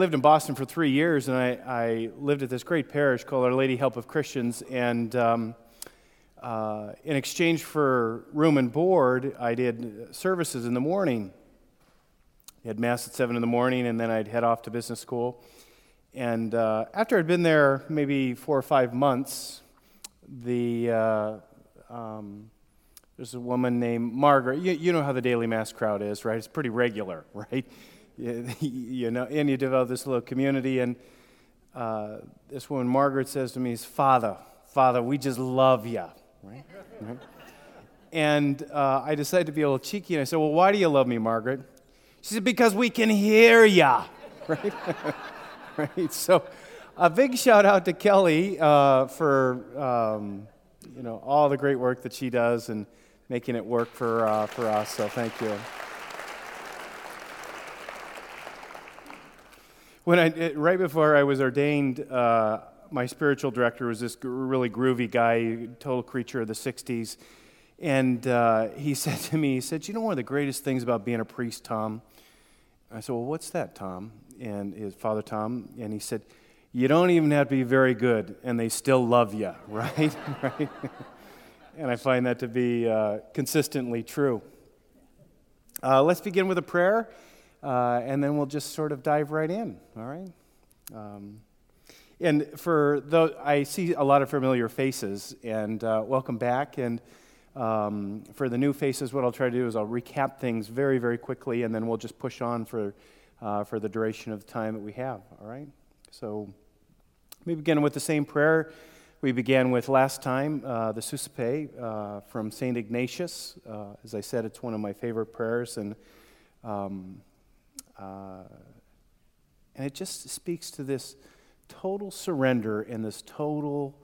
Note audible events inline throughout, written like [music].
lived in Boston for three years, and I, I, lived at this great parish called Our Lady Help of Christians. And um, uh, in exchange for room and board, I did services in the morning. I had mass at seven in the morning, and then I'd head off to business school. And uh, after I'd been there maybe four or five months, the uh, um, there's a woman named Margaret. You, you know how the daily mass crowd is, right? It's pretty regular, [laughs] right? [laughs] you know, and you develop this little community. And uh, this woman, Margaret, says to me, Father, Father, we just love you. Right? right? And uh, I decided to be a little cheeky, and I said, Well, why do you love me, Margaret? She said, Because we can hear ya. [laughs] Right? [laughs] right? So, a big shout out to Kelly uh, for um, you know all the great work that she does and making it work for uh, for us. So, thank you. When I, right before I was ordained, uh, my spiritual director was this really groovy guy, total creature of the 60s. And uh, he [laughs] said to me, he said, You know one of the greatest things about being a priest, Tom? I said, Well, what's that, Tom? And his father, Tom, and he said, You don't even have to be very good, and they still love you, [laughs] right? right? [laughs] and I find that to be uh, consistently true. Uh, let's begin with a prayer. Uh, and then we'll just sort of dive right in, all right? Um, and for though I see a lot of familiar faces, and uh, welcome back. And um, for the new faces, what I'll try to do is I'll recap things very, very quickly, and then we'll just push on for, uh, for the duration of the time that we have, all right? So we begin with the same prayer we began with last time, uh, the Suscipe uh, from St. Ignatius. Uh, as I said, it's one of my favorite prayers, and um, uh, and it just speaks to this total surrender and this total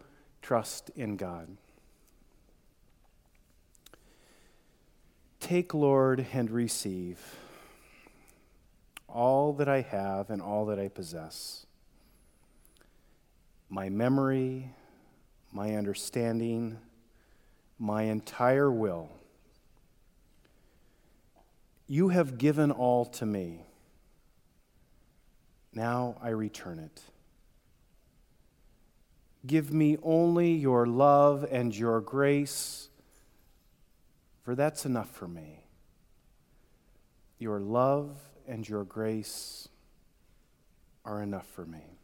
trust in God. Take, Lord, and receive all that I have and all that I possess my memory, my understanding, my entire will. You have given all to me. Now I return it. Give me only your love and your grace, for that's enough for me. Your love and your grace are enough for me.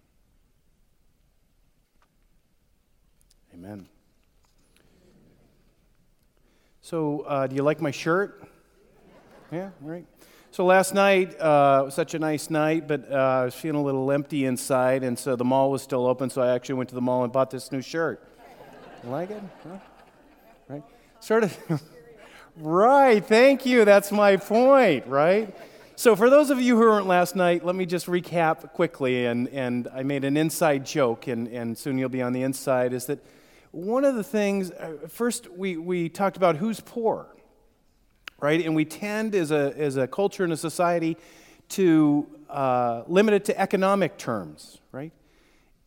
Amen. So, uh, do you like my shirt? Yeah, right. So last night uh, was such a nice night, but uh, I was feeling a little empty inside, and so the mall was still open. So I actually went to the mall and bought this new shirt. You like it? Huh? Right? Sort of. [laughs] right. Thank you. That's my point. Right. So for those of you who weren't last night, let me just recap quickly. And and I made an inside joke, and and soon you'll be on the inside. Is that one of the things? Uh, first, we we talked about who's poor right? And we tend as a, as a culture and a society to uh, limit it to economic terms, right?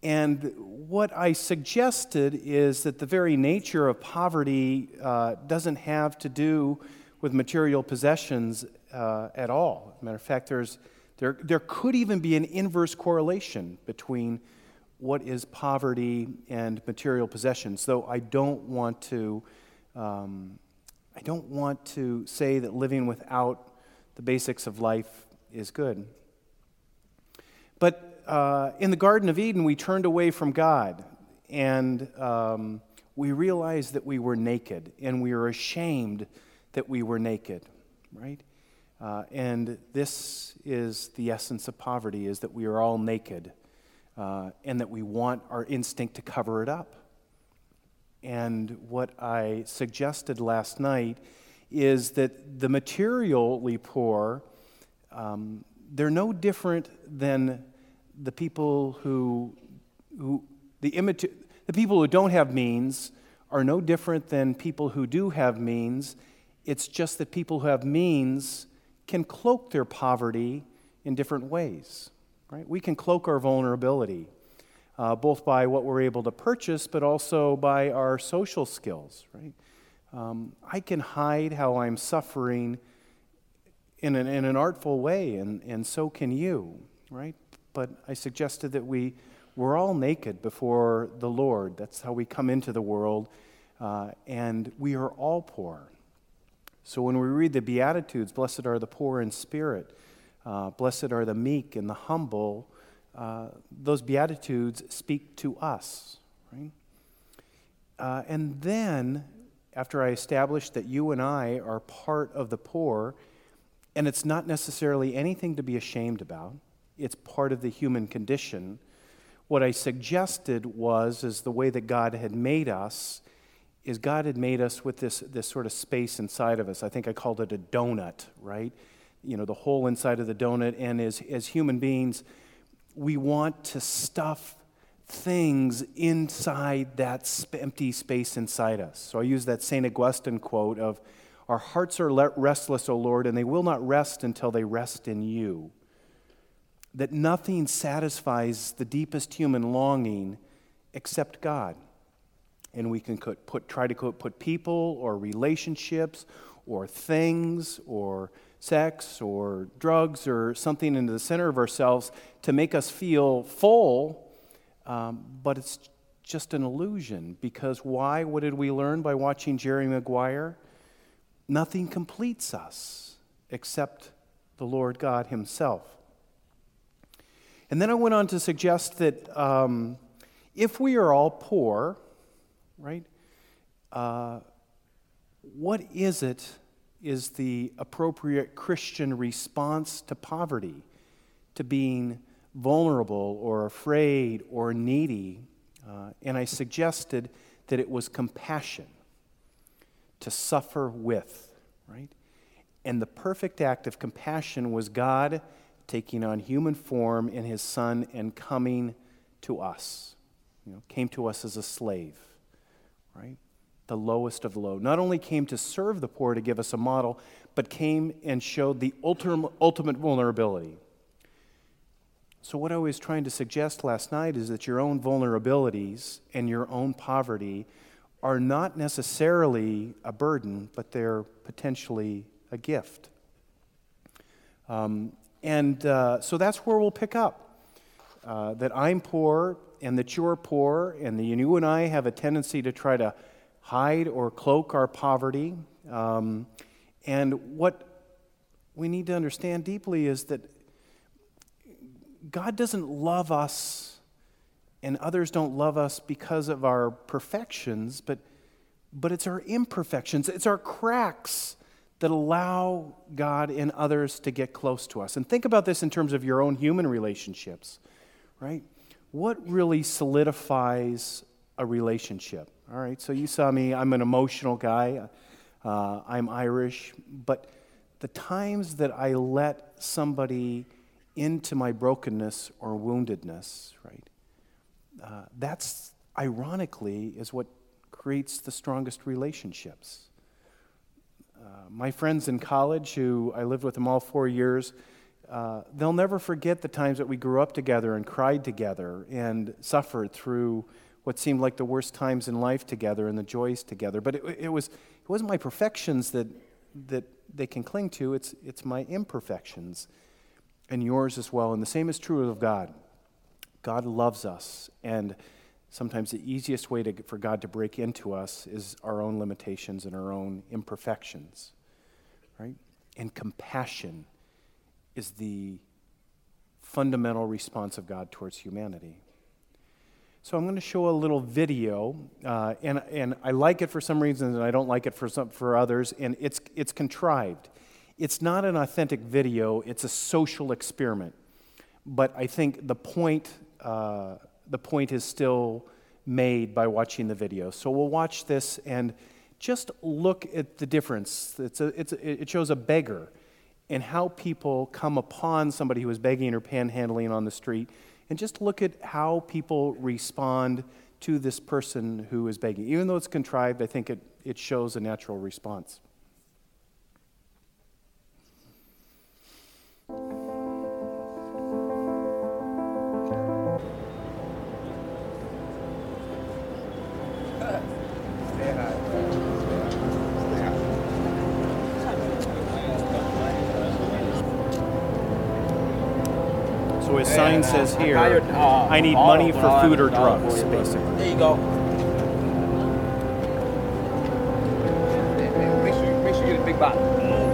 And what I suggested is that the very nature of poverty uh, doesn't have to do with material possessions uh, at all. matter of fact, there's, there, there could even be an inverse correlation between what is poverty and material possessions, though I don't want to um, I don't want to say that living without the basics of life is good. But uh, in the Garden of Eden, we turned away from God and um, we realized that we were naked and we were ashamed that we were naked, right? Uh, and this is the essence of poverty is that we are all naked uh, and that we want our instinct to cover it up. And what I suggested last night is that the materially poor, um, they're no different than the people who, who the, the people who don't have means are no different than people who do have means. It's just that people who have means can cloak their poverty in different ways. Right? We can cloak our vulnerability uh, both by what we're able to purchase, but also by our social skills, right? Um, I can hide how I'm suffering in an, in an artful way, and, and so can you, right? but I suggested that we we're all naked before the Lord. That's how we come into the world, uh, and we are all poor. So when we read the Beatitudes, blessed are the poor in spirit, uh, blessed are the meek and the humble, uh, those Beatitudes speak to us, right? Uh, and then, after I established that you and I are part of the poor, and it's not necessarily anything to be ashamed about, it's part of the human condition. What I suggested was is the way that God had made us is God had made us with this, this sort of space inside of us. I think I called it a donut, right? You know, the hole inside of the donut. And as, as human beings, we want to stuff things inside that empty space inside us. So I use that St. Augustine quote of, Our hearts are restless, O Lord, and they will not rest until they rest in you that nothing satisfies the deepest human longing except God. And we can put, try to put people or relationships or things or sex or drugs or something into the center of ourselves to make us feel full, um, but it's just an illusion. Because why? What did we learn by watching Jerry Maguire? Nothing completes us except the Lord God Himself. And then I went on to suggest that um, if we are all poor, right, uh, what is it is the appropriate Christian response to poverty, to being vulnerable or afraid or needy? Uh, and I suggested that it was compassion, to suffer with, right? And the perfect act of compassion was God taking on human form in his son and coming to us. You know, came to us as a slave, right? The lowest of the low. Not only came to serve the poor to give us a model, but came and showed the ultimate, vulnerability. So, what I was trying to suggest last night is that your own vulnerabilities and your own poverty are not necessarily a burden, but they're potentially a gift. Um, and uh, so that's where we'll pick up. Uh, that I'm poor and that you're poor, and that you and I have a tendency to try to hide or cloak our poverty. Um, and what we need to understand deeply is that God doesn't love us and others don't love us because of our perfections, but, but it's our imperfections, it's our cracks that allow God and others to get close to us. And think about this in terms of your own human relationships, right? What really solidifies a relationship? All right, so you saw me, I'm an emotional guy, uh, I'm Irish, but the times that I let somebody into my brokenness or woundedness, right, uh, that's ironically is what creates the strongest relationships. Uh, my friends in college, who I lived with them all four years, uh, they'll never forget the times that we grew up together and cried together and suffered through what seemed like the worst times in life together and the joys together. But it, it, was, it wasn't my perfections that, that they can cling to, it's, it's my imperfections and yours as well. And the same is true of God. God loves us. And sometimes the easiest way to, for God to break into us is our own limitations and our own imperfections, right? And compassion is the fundamental response of God towards humanity. So I'm going to show a little video, uh, and, and I like it for some reasons, and I don't like it for, some, for others, and it's, it's contrived. It's not an authentic video, it's a social experiment. But I think the point uh, the point is still made by watching the video. So we'll watch this and just look at the difference. It's a, it's a, it shows a beggar and how people come upon somebody who is begging or panhandling on the street, and just look at how people respond to this person who is begging. Even though it's contrived, I think it, it shows a natural response. Sign says here, got your, uh, I need money for drive food or dollar drugs, you, basically. There you go. Make sure, make sure you get a big bottle.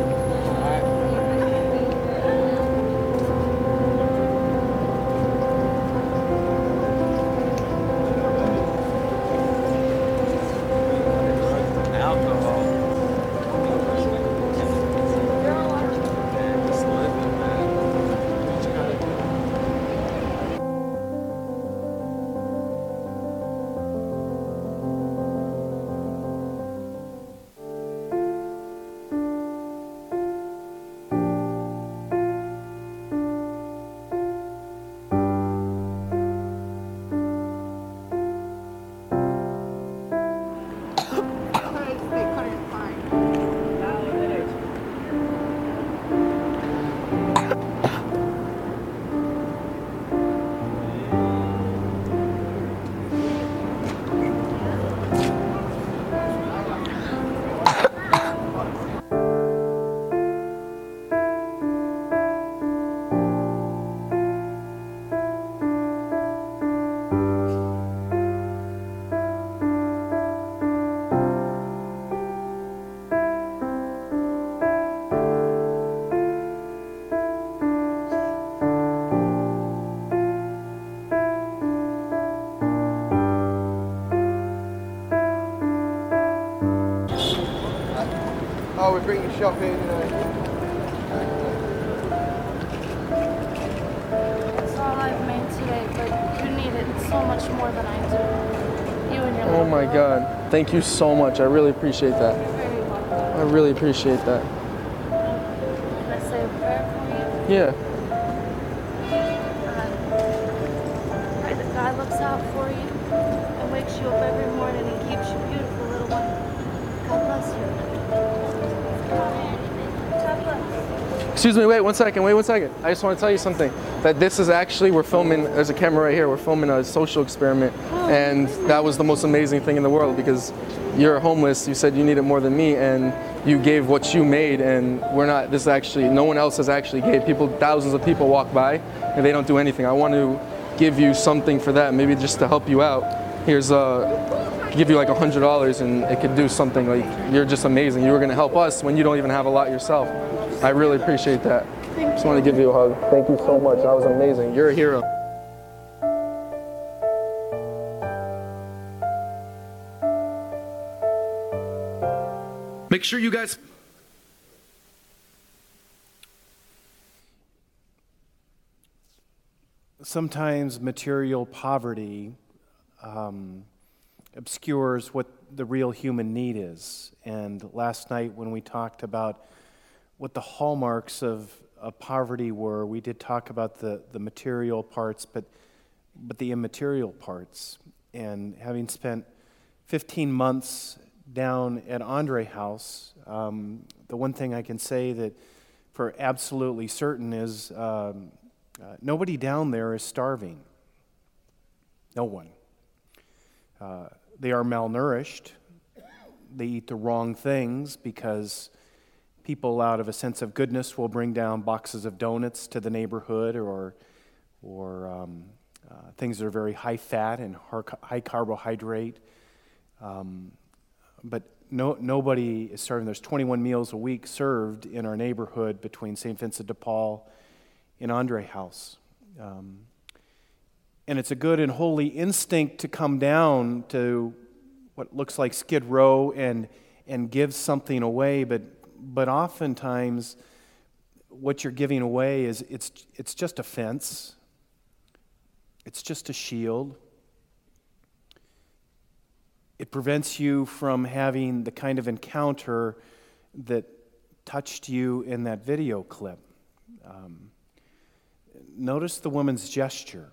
Oh, we're bringing shopping. That's all I've made today, but you need it so much more than I do. You and your oh my girl. God. Thank you so much. I really appreciate that. You're very welcome. I really appreciate that. Can I say a prayer for you? Yeah. Um, God, God looks out for you and wakes you up every morning Excuse me, wait one second, wait one second. I just want to tell you something. That this is actually, we're filming, there's a camera right here, we're filming a social experiment. And that was the most amazing thing in the world because you're homeless, you said you need it more than me, and you gave what you made, and we're not, this actually, no one else has actually gave. People, thousands of people walk by and they don't do anything. I want to give you something for that, maybe just to help you out. Here's uh, give you like a hundred dollars and it could do something like you're just amazing. You were gonna help us when you don't even have a lot yourself. I really appreciate that. Just want to give you a hug. Thank you so much. That was amazing. You're a hero. Make sure you guys sometimes material poverty um, obscures what the real human need is. And last night, when we talked about what the hallmarks of, of poverty were, we did talk about the, the material parts, but, but the immaterial parts. And having spent 15 months down at Andre House, um, the one thing I can say that for absolutely certain is um, uh, nobody down there is starving. No one. Uh, they are malnourished. They eat the wrong things because people, out of a sense of goodness, will bring down boxes of donuts to the neighborhood or, or um, uh, things that are very high fat and high carbohydrate. Um, but no, nobody is serving. There's 21 meals a week served in our neighborhood between St. Vincent de Paul and Andre House. Um, and it's a good and holy instinct to come down to what looks like Skid Row and, and give something away, but, but oftentimes what you're giving away is it's, it's just a fence, it's just a shield. It prevents you from having the kind of encounter that touched you in that video clip. Um, notice the woman's gesture.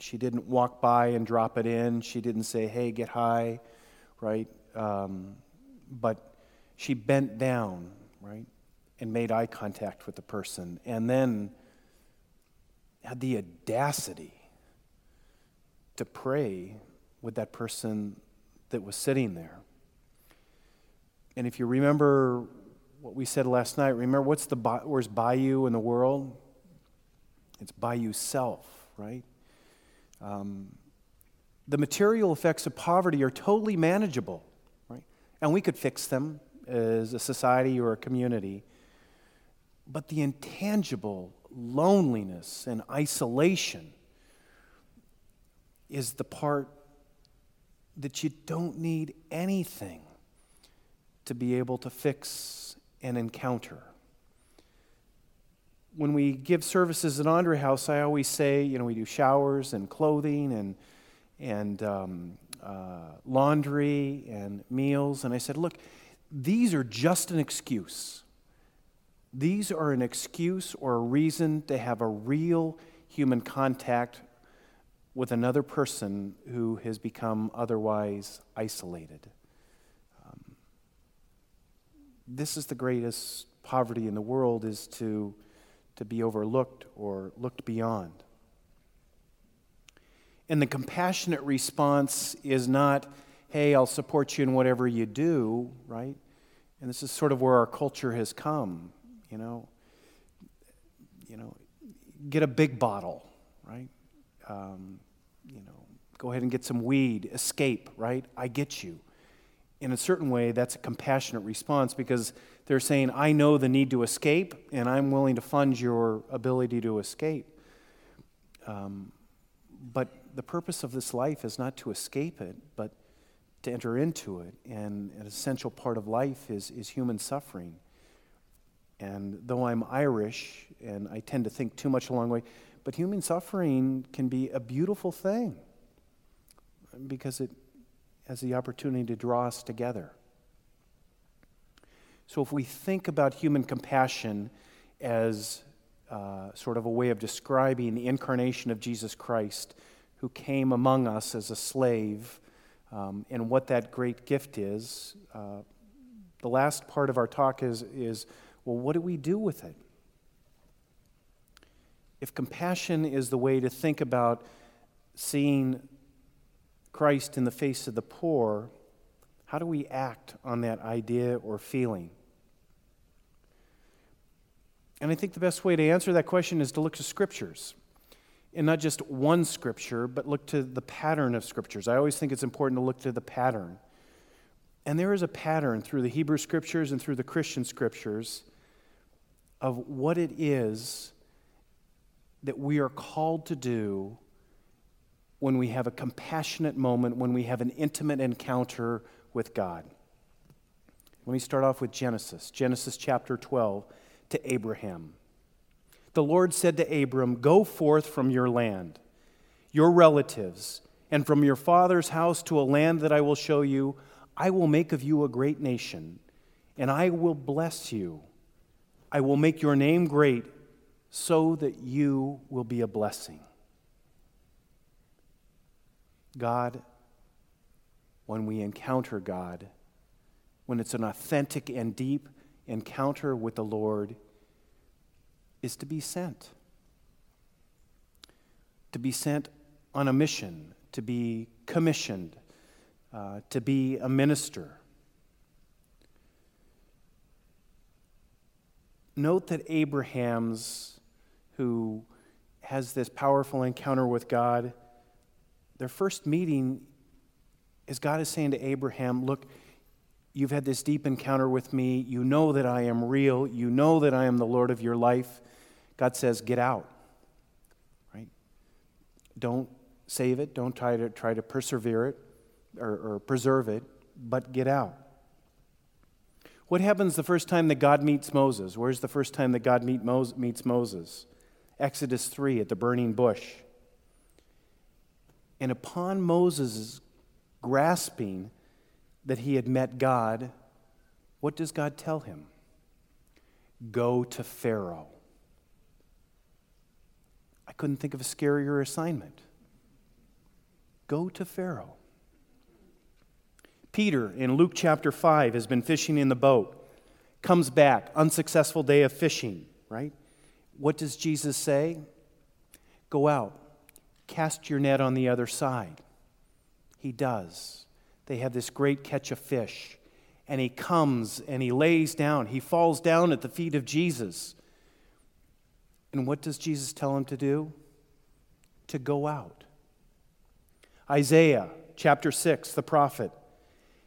She didn't walk by and drop it in. She didn't say, hey, get high, right? Um, but she bent down, right? And made eye contact with the person. And then had the audacity to pray with that person that was sitting there. And if you remember what we said last night, remember what's the where's Bayou in the world? it's buy you self, right? Um, the material effects of poverty are totally manageable, right? And we could fix them as a society or a community. But the intangible loneliness and isolation is the part that you don't need anything to be able to fix and encounter. When we give services at Andre House, I always say, you know, we do showers and clothing and, and um, uh, laundry and meals. And I said, look, these are just an excuse. These are an excuse or a reason to have a real human contact with another person who has become otherwise isolated. Um, this is the greatest poverty in the world is to, to be overlooked or looked beyond. And the compassionate response is not, hey, I'll support you in whatever you do, right? And this is sort of where our culture has come, you know. You know, get a big bottle, right? Um, you know, go ahead and get some weed, escape, right? I get you. In a certain way, that's a compassionate response because they're saying, I know the need to escape, and I'm willing to fund your ability to escape. Um, but the purpose of this life is not to escape it, but to enter into it. And an essential part of life is, is human suffering. And though I'm Irish, and I tend to think too much along the way, but human suffering can be a beautiful thing because it has the opportunity to draw us together. So, if we think about human compassion as uh, sort of a way of describing the incarnation of Jesus Christ, who came among us as a slave, um, and what that great gift is, uh, the last part of our talk is, is well, what do we do with it? if compassion is the way to think about seeing Christ in the face of the poor, how do we act on that idea or feeling? And I think the best way to answer that question is to look to scriptures. And not just one scripture, but look to the pattern of scriptures. I always think it's important to look to the pattern. And there is a pattern through the Hebrew scriptures and through the Christian scriptures of what it is that we are called to do when we have a compassionate moment, when we have an intimate encounter with God. Let me start off with Genesis, Genesis chapter 12 to Abraham. The Lord said to Abram, Go forth from your land, your relatives, and from your father's house to a land that I will show you. I will make of you a great nation, and I will bless you. I will make your name great so that you will be a blessing. God, when we encounter God, when it's an authentic and deep encounter with the Lord, is to be sent. To be sent on a mission, to be commissioned, uh, to be a minister. Note that Abraham's who has this powerful encounter with God, their first meeting is God is saying to Abraham, Look, you've had this deep encounter with me. You know that I am real. You know that I am the Lord of your life. God says, Get out. Right? Don't save it. Don't try to, try to persevere it or, or preserve it, but get out. What happens the first time that God meets Moses? Where's the first time that God meet meets Moses? Exodus 3 at the burning bush. And upon Moses' grasping that he had met God, what does God tell him? Go to Pharaoh. Couldn't think of a scarier assignment. Go to Pharaoh. Peter in Luke chapter 5 has been fishing in the boat, comes back, unsuccessful day of fishing, right? What does Jesus say? Go out, cast your net on the other side. He does. They have this great catch of fish. And he comes and he lays down. He falls down at the feet of Jesus. And what does Jesus tell him to do? To go out. Isaiah chapter 6, the prophet.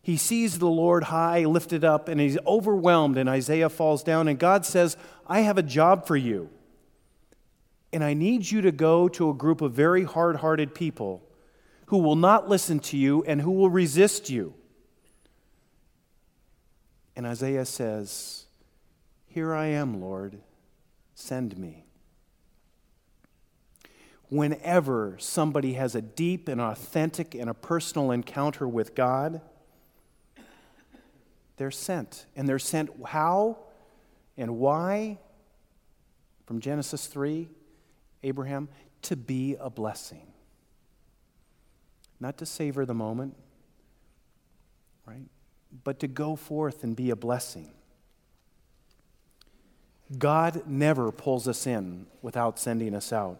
He sees the Lord high, lifted up, and he's overwhelmed, and Isaiah falls down, and God says, I have a job for you. And I need you to go to a group of very hard hearted people who will not listen to you and who will resist you. And Isaiah says, Here I am, Lord, send me. Whenever somebody has a deep and authentic and a personal encounter with God, they're sent. And they're sent how and why? From Genesis 3, Abraham, to be a blessing. Not to savor the moment, right? But to go forth and be a blessing. God never pulls us in without sending us out.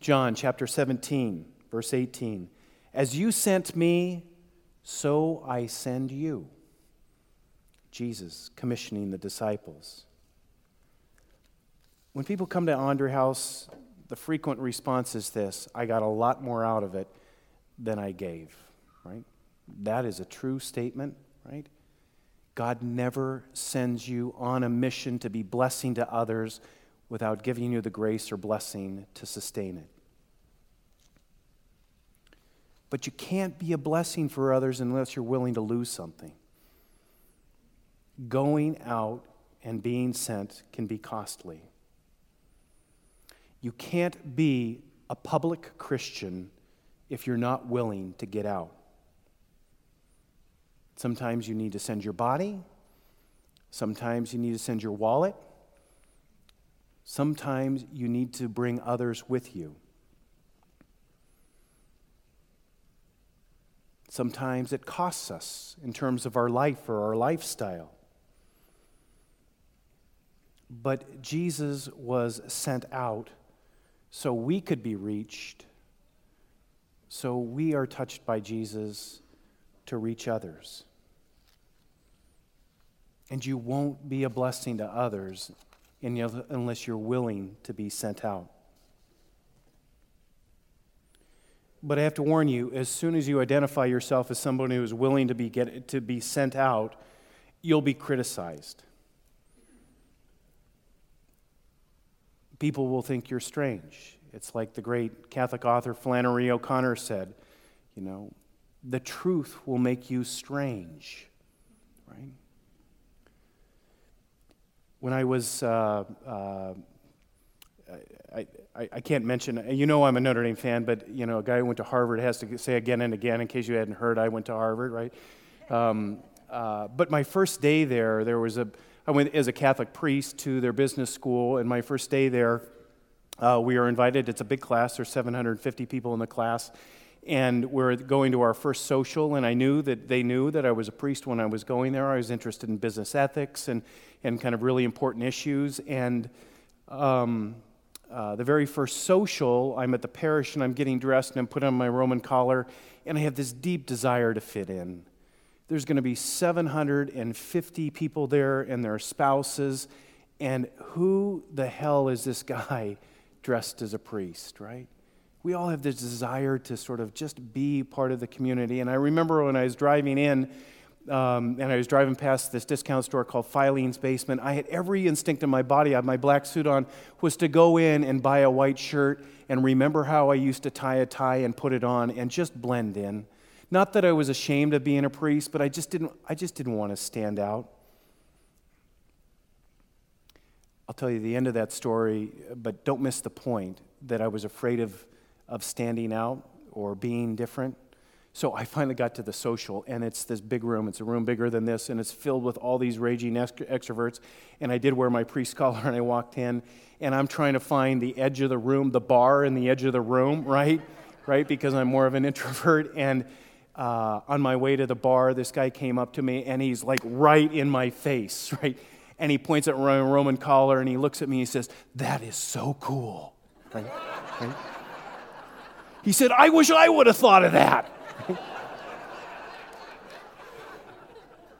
John chapter 17, verse 18. As you sent me, so I send you. Jesus commissioning the disciples. When people come to Andre House, the frequent response is this I got a lot more out of it than I gave, right? That is a true statement, right? God never sends you on a mission to be blessing to others without giving you the grace or blessing to sustain it. But you can't be a blessing for others unless you're willing to lose something. Going out and being sent can be costly. You can't be a public Christian if you're not willing to get out. Sometimes you need to send your body. Sometimes you need to send your wallet. Sometimes you need to bring others with you. Sometimes it costs us in terms of our life or our lifestyle. But Jesus was sent out so we could be reached, so we are touched by Jesus to reach others. And you won't be a blessing to others unless you're willing to be sent out. But I have to warn you, as soon as you identify yourself as somebody who is willing to be, get, to be sent out, you'll be criticized. People will think you're strange. It's like the great Catholic author Flannery O'Connor said, you know, the truth will make you strange, right? When I was uh, uh, I, I, I, can't mention, you know, I'm a Notre Dame fan, but, you know, a guy who went to Harvard has to say again and again, in case you hadn't heard, I went to Harvard, right? Um, uh, but my first day there, there was a, I went as a Catholic priest to their business school, and my first day there, uh, we were invited. It's a big class, there's 750 people in the class. And we're going to our first social, and I knew that they knew that I was a priest when I was going there. I was interested in business ethics and, and kind of really important issues. And um, uh, the very first social, I'm at the parish and I'm getting dressed and I'm putting on my Roman collar, and I have this deep desire to fit in. There's going to be 750 people there and their spouses, and who the hell is this [laughs] guy dressed as a priest, right? We all have this desire to sort of just be part of the community. And I remember when I was driving in, um, and I was driving past this discount store called Filene's Basement, I had every instinct in my body, I had my black suit on, was to go in and buy a white shirt and remember how I used to tie a tie and put it on and just blend in. Not that I was ashamed of being a priest, but I just didn't, I just didn't want to stand out. I'll tell you the end of that story, but don't miss the point that I was afraid of, of standing out or being different. So I finally got to the social, and it's this big room. It's a room bigger than this, and it's filled with all these raging extroverts. And I did wear my priest collar, [laughs] and I walked in, and I'm trying to find the edge of the room, the bar in the edge of the room, [laughs] right? right? Because I'm more of an introvert. And uh, on my way to the bar, this guy came up to me, and he's like right in my face, [laughs] right? And he points at my Roman collar, and he looks at me, and he says, "That is so cool." Right? right? He said, "I wish I would have thought of that."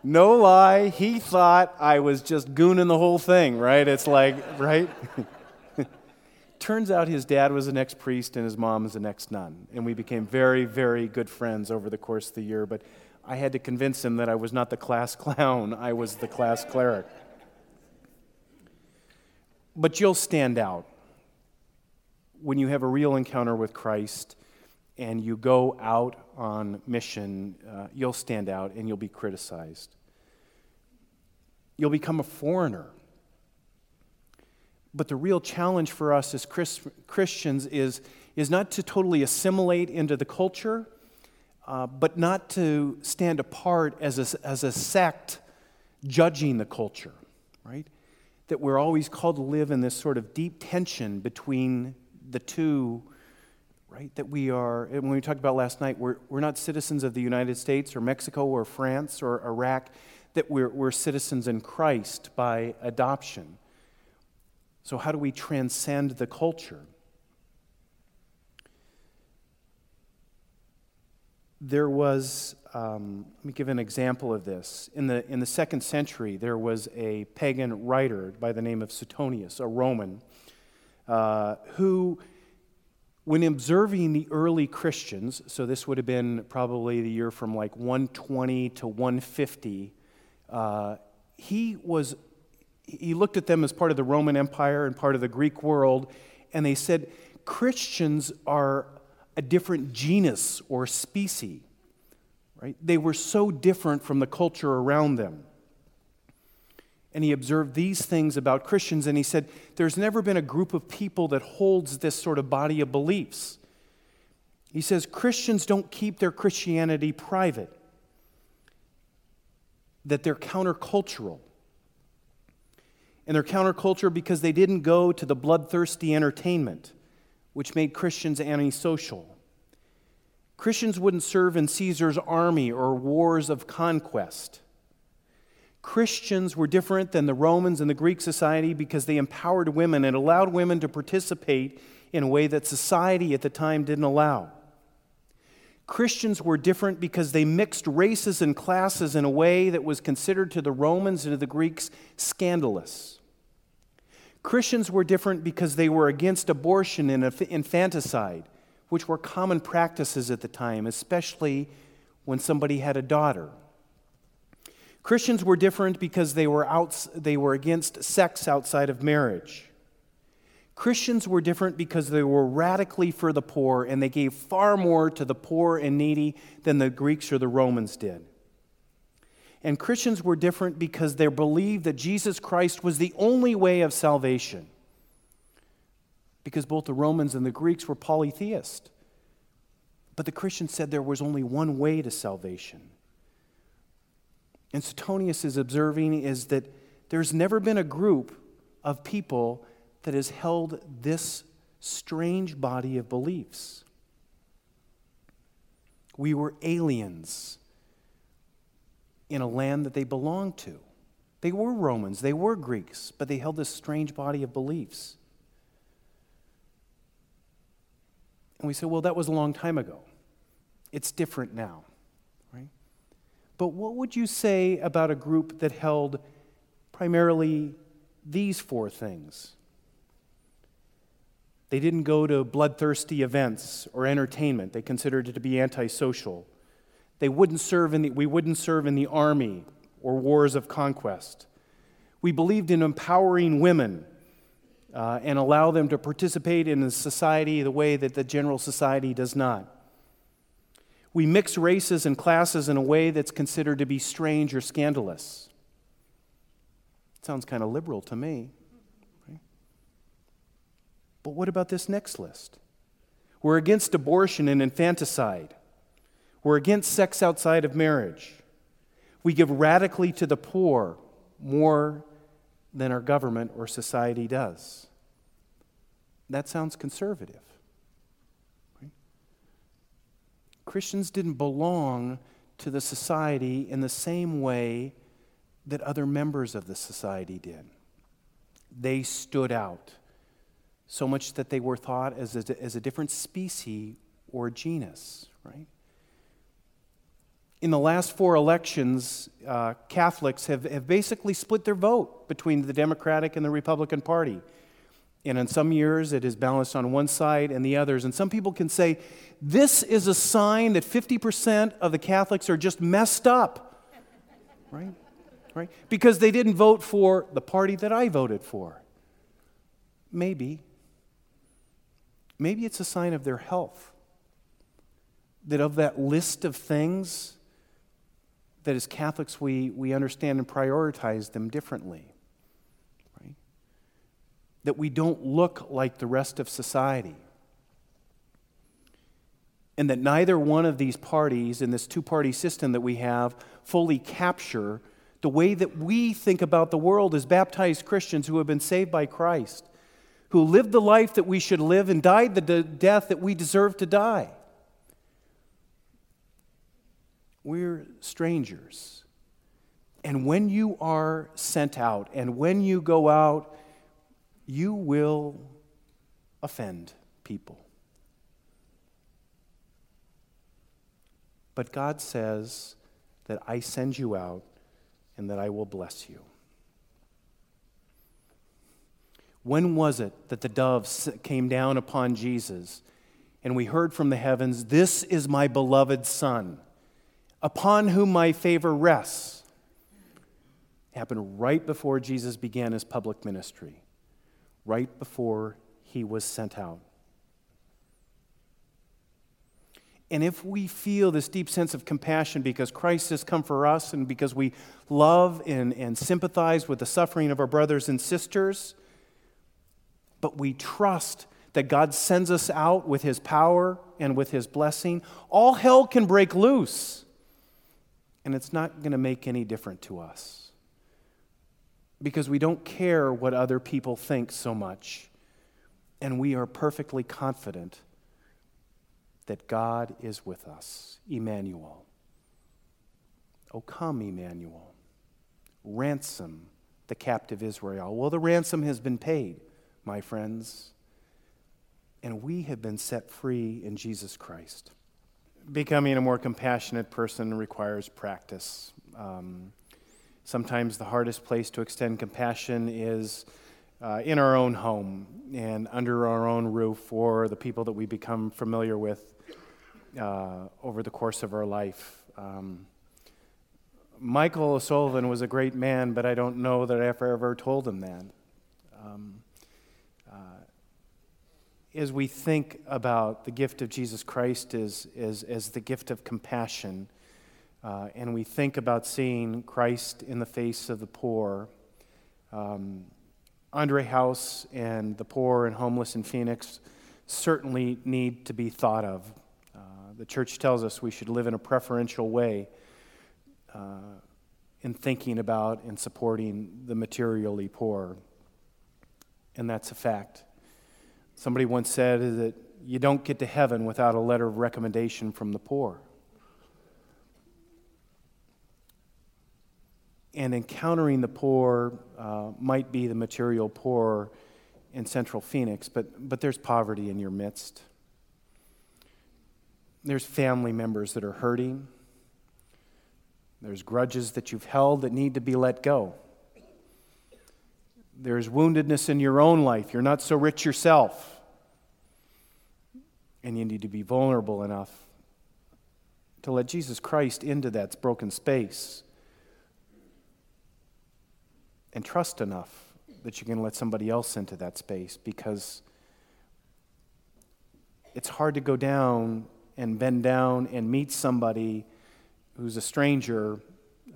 no lie, he thought I was just gooning the whole thing, right? It's like, right? [laughs] Turns out his dad was an ex priest and his mom is an ex nun. And we became very, very good friends over the course of the year. But I had to convince him that I was not the class [laughs] clown, I was the class cleric. But you'll stand out when you have a real encounter with Christ and you go out on mission, uh, you'll stand out and you'll be criticized. You'll become a foreigner. But the real challenge for us as Chris, Christians is, is not to totally assimilate into the culture, uh, but not to stand apart as a, as a sect judging the culture, right? That we're always called to live in this sort of deep tension between the two, right? That we are, when we talked about last night, we're, we're not citizens of the United States or Mexico or France or Iraq, that we're, we're citizens in Christ by adoption. So, how do we transcend the culture? There was, um, let me give an example of this. In the, in the second century, there was a pagan writer by the name of Suetonius, a Roman, uh, who, when observing the early Christians, so this would have been probably the year from like 120 to 150, uh, he was he looked at them as part of the Roman Empire and part of the Greek world, and they said Christians are a different genus or species. Right? They were so different from the culture around them. And he observed these things about Christians, and he said, There's never been a group of people that holds this sort of body of beliefs. He says, Christians don't keep their Christianity private, that they're countercultural. And they're counterculture because they didn't go to the bloodthirsty entertainment, which made Christians antisocial. Christians wouldn't serve in Caesar's army or wars of conquest. Christians were different than the Romans and the Greek society because they empowered women and allowed women to participate in a way that society at the time didn't allow. Christians were different because they mixed races and classes in a way that was considered to the Romans and to the Greeks scandalous. Christians were different because they were against abortion and infanticide, which were common practices at the time, especially when somebody had a daughter. Christians were different because they were, out, they were against sex outside of marriage. Christians were different because they were radically for the poor and they gave far more to the poor and needy than the Greeks or the Romans did. And Christians were different because they believed that Jesus Christ was the only way of salvation. Because both the Romans and the Greeks were polytheist. But the Christians said there was only one way to salvation. And Suetonius is observing is that there's never been a group of people that has held this strange body of beliefs. We were aliens in a land that they belonged to. They were Romans, they were Greeks, but they held this strange body of beliefs. And we say, well, that was a long time ago. It's different now? But what would you say about a group that held primarily these four things? They didn't go to bloodthirsty events or entertainment. They considered it to be antisocial. They wouldn't serve in the, we wouldn't serve in the army or wars of conquest. We believed in empowering women uh, and allow them to participate in society the way that the general society does not. We mix races and classes in a way that's considered to be strange or scandalous. It Sounds kind of liberal to me. But what about this next list? We're against abortion and infanticide. We're against sex outside of marriage. We give radically to the poor more than our government or society does. That sounds conservative. Right? Christians didn't belong to the society in the same way that other members of the society did. They stood out so much that they were thought as a, as a different species or genus, right? In the last four elections, uh, Catholics have, have basically split their vote between the Democratic and the Republican Party. And in some years, it is balanced on one side and the others. And some people can say, this is a sign that 50% of the Catholics are just messed up, [laughs] right? Right? Because they didn't vote for the party that I voted for. Maybe. Maybe it's a sign of their health. That of that list of things, that as Catholics we, we understand and prioritize them differently. That we don't look like the rest of society. And that neither one of these parties in this two party system that we have fully capture the way that we think about the world as baptized Christians who have been saved by Christ, who lived the life that we should live and died the death that we deserve to die. We're strangers. And when you are sent out and when you go out, you will offend people. But God says that I send you out and that I will bless you. When was it that the dove came down upon Jesus and we heard from the heavens, This is my beloved Son, upon whom my favor rests? It happened right before Jesus began his public ministry, right before he was sent out. And if we feel this deep sense of compassion because Christ has come for us and because we love and, and sympathize with the suffering of our brothers and sisters, but we trust that God sends us out with his power and with his blessing, all hell can break loose. And it's not going to make any difference to us because we don't care what other people think so much. And we are perfectly confident that God is with us. Emmanuel. Oh, come, Emmanuel. Ransom the captive Israel. Well, the ransom has been paid, my friends, and we have been set free in Jesus Christ. Becoming a more compassionate person requires practice. Um, sometimes the hardest place to extend compassion is uh, in our own home and under our own roof for the people that we become familiar with uh, over the course of our life. Um, Michael O'Sullivan was a great man, but I don't know that I ever, ever told him that. Um, uh, as we think about the gift of Jesus Christ as, as, as the gift of compassion, uh, and we think about seeing Christ in the face of the poor, um, Andre House and the poor and homeless in Phoenix certainly need to be thought of the church tells us we should live in a preferential way uh, in thinking about and supporting the materially poor. And that's a fact. Somebody once said that you don't get to heaven without a letter of recommendation from the poor. And encountering the poor uh, might be the material poor in central Phoenix, but, but there's poverty in your midst. There's family members that are hurting. There's grudges that you've held that need to be let go. There's woundedness in your own life. You're not so rich yourself. And you need to be vulnerable enough to let Jesus Christ into that broken space. And trust enough that you can let somebody else into that space because it's hard to go down and bend down and meet somebody who's a stranger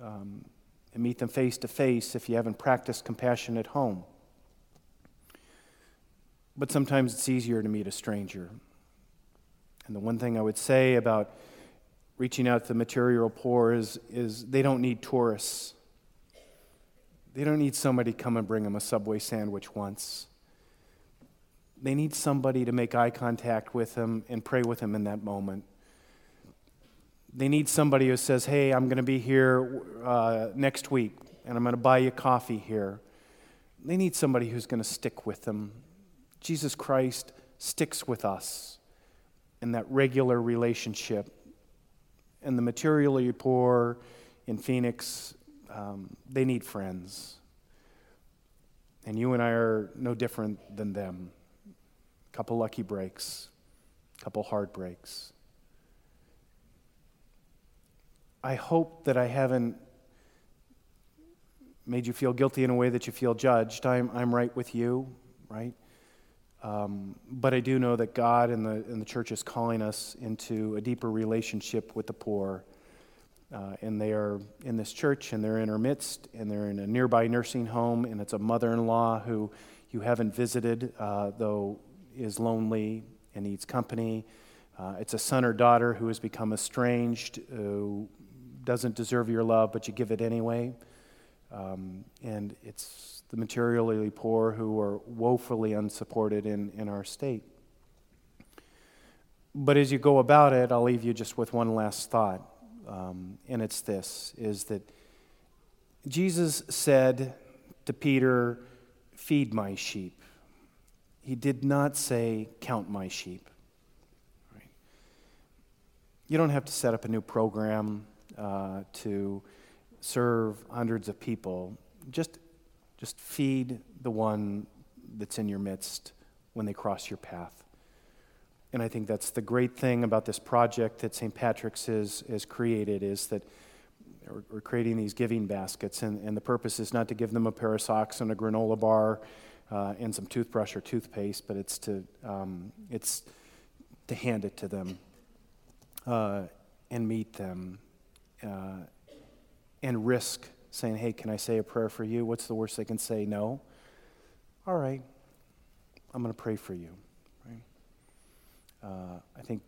um, and meet them face to face if you haven't practiced compassion at home. But sometimes it's easier to meet a stranger. And the one thing I would say about reaching out to the material poor is, is they don't need tourists. They don't need somebody to come and bring them a Subway sandwich once. They need somebody to make eye contact with them and pray with them in that moment. They need somebody who says, Hey, I'm going to be here uh, next week and I'm going to buy you coffee here. They need somebody who's going to stick with them. Jesus Christ sticks with us in that regular relationship. and the materially poor in Phoenix, um, they need friends. And you and I are no different than them. A couple lucky breaks, a couple hard breaks. I hope that I haven't made you feel guilty in a way that you feel judged. I'm, I'm right with you, right? Um, but I do know that God and the, and the church is calling us into a deeper relationship with the poor. Uh, and they are in this church and they're in our midst and they're in a nearby nursing home and it's a mother-in-law who you haven't visited uh, though is lonely and needs company. Uh, it's a son or daughter who has become estranged who doesn't deserve your love but you give it anyway. Um, and it's the materially poor who are woefully unsupported in, in our state. But as you go about it i'll leave you just with one last thought um, and it's this is that Jesus said to Peter, Feed my sheep. He did not say, Count my sheep. Right? You don't have to set up a new program uh, to serve hundreds of people. Just, just feed the one that's in your midst when they cross your path. And I think that's the great thing about this project that St. Patrick's has, has created is that we're, creating these giving baskets, and, and the purpose is not to give them a pair of socks and a granola bar uh, and some toothbrush or toothpaste, but it's to, um, it's to hand it to them uh, and meet them uh, and risk saying, Hey, can I say a prayer for you? What's the worst they can say? No. All right, I'm going to pray for you. Uh, I think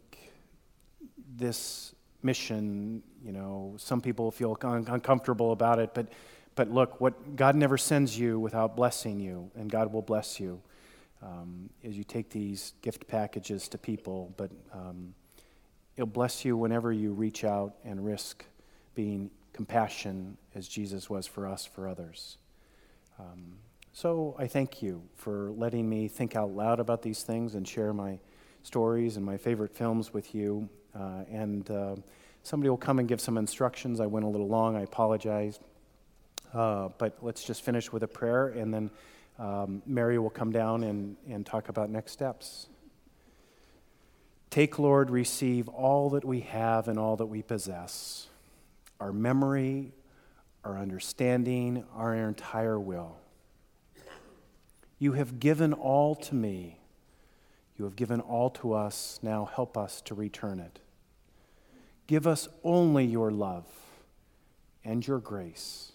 this mission, you know, some people feel un- uncomfortable about it, but, but look, what God never sends you without blessing you, and God will bless you um, as you take these gift packages to people. But um, He'll bless you whenever you reach out and risk being compassion as Jesus was for us, for others. Um, so I thank you for letting me think out loud about these things and share my stories and my favorite films with you. Uh, and uh, somebody will come and give some instructions. I went a little long, I apologize. Uh, but let's just finish with a prayer, and then um, Mary will come down and, and talk about next steps. Take, Lord, receive all that we have and all that we possess our memory, our understanding, our entire will. You have given all to me you have given all to us, now help us to return it. Give us only your love and your grace,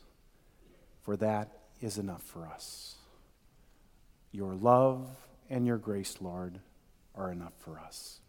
for that is enough for us. Your love and your grace, Lord, are enough for us.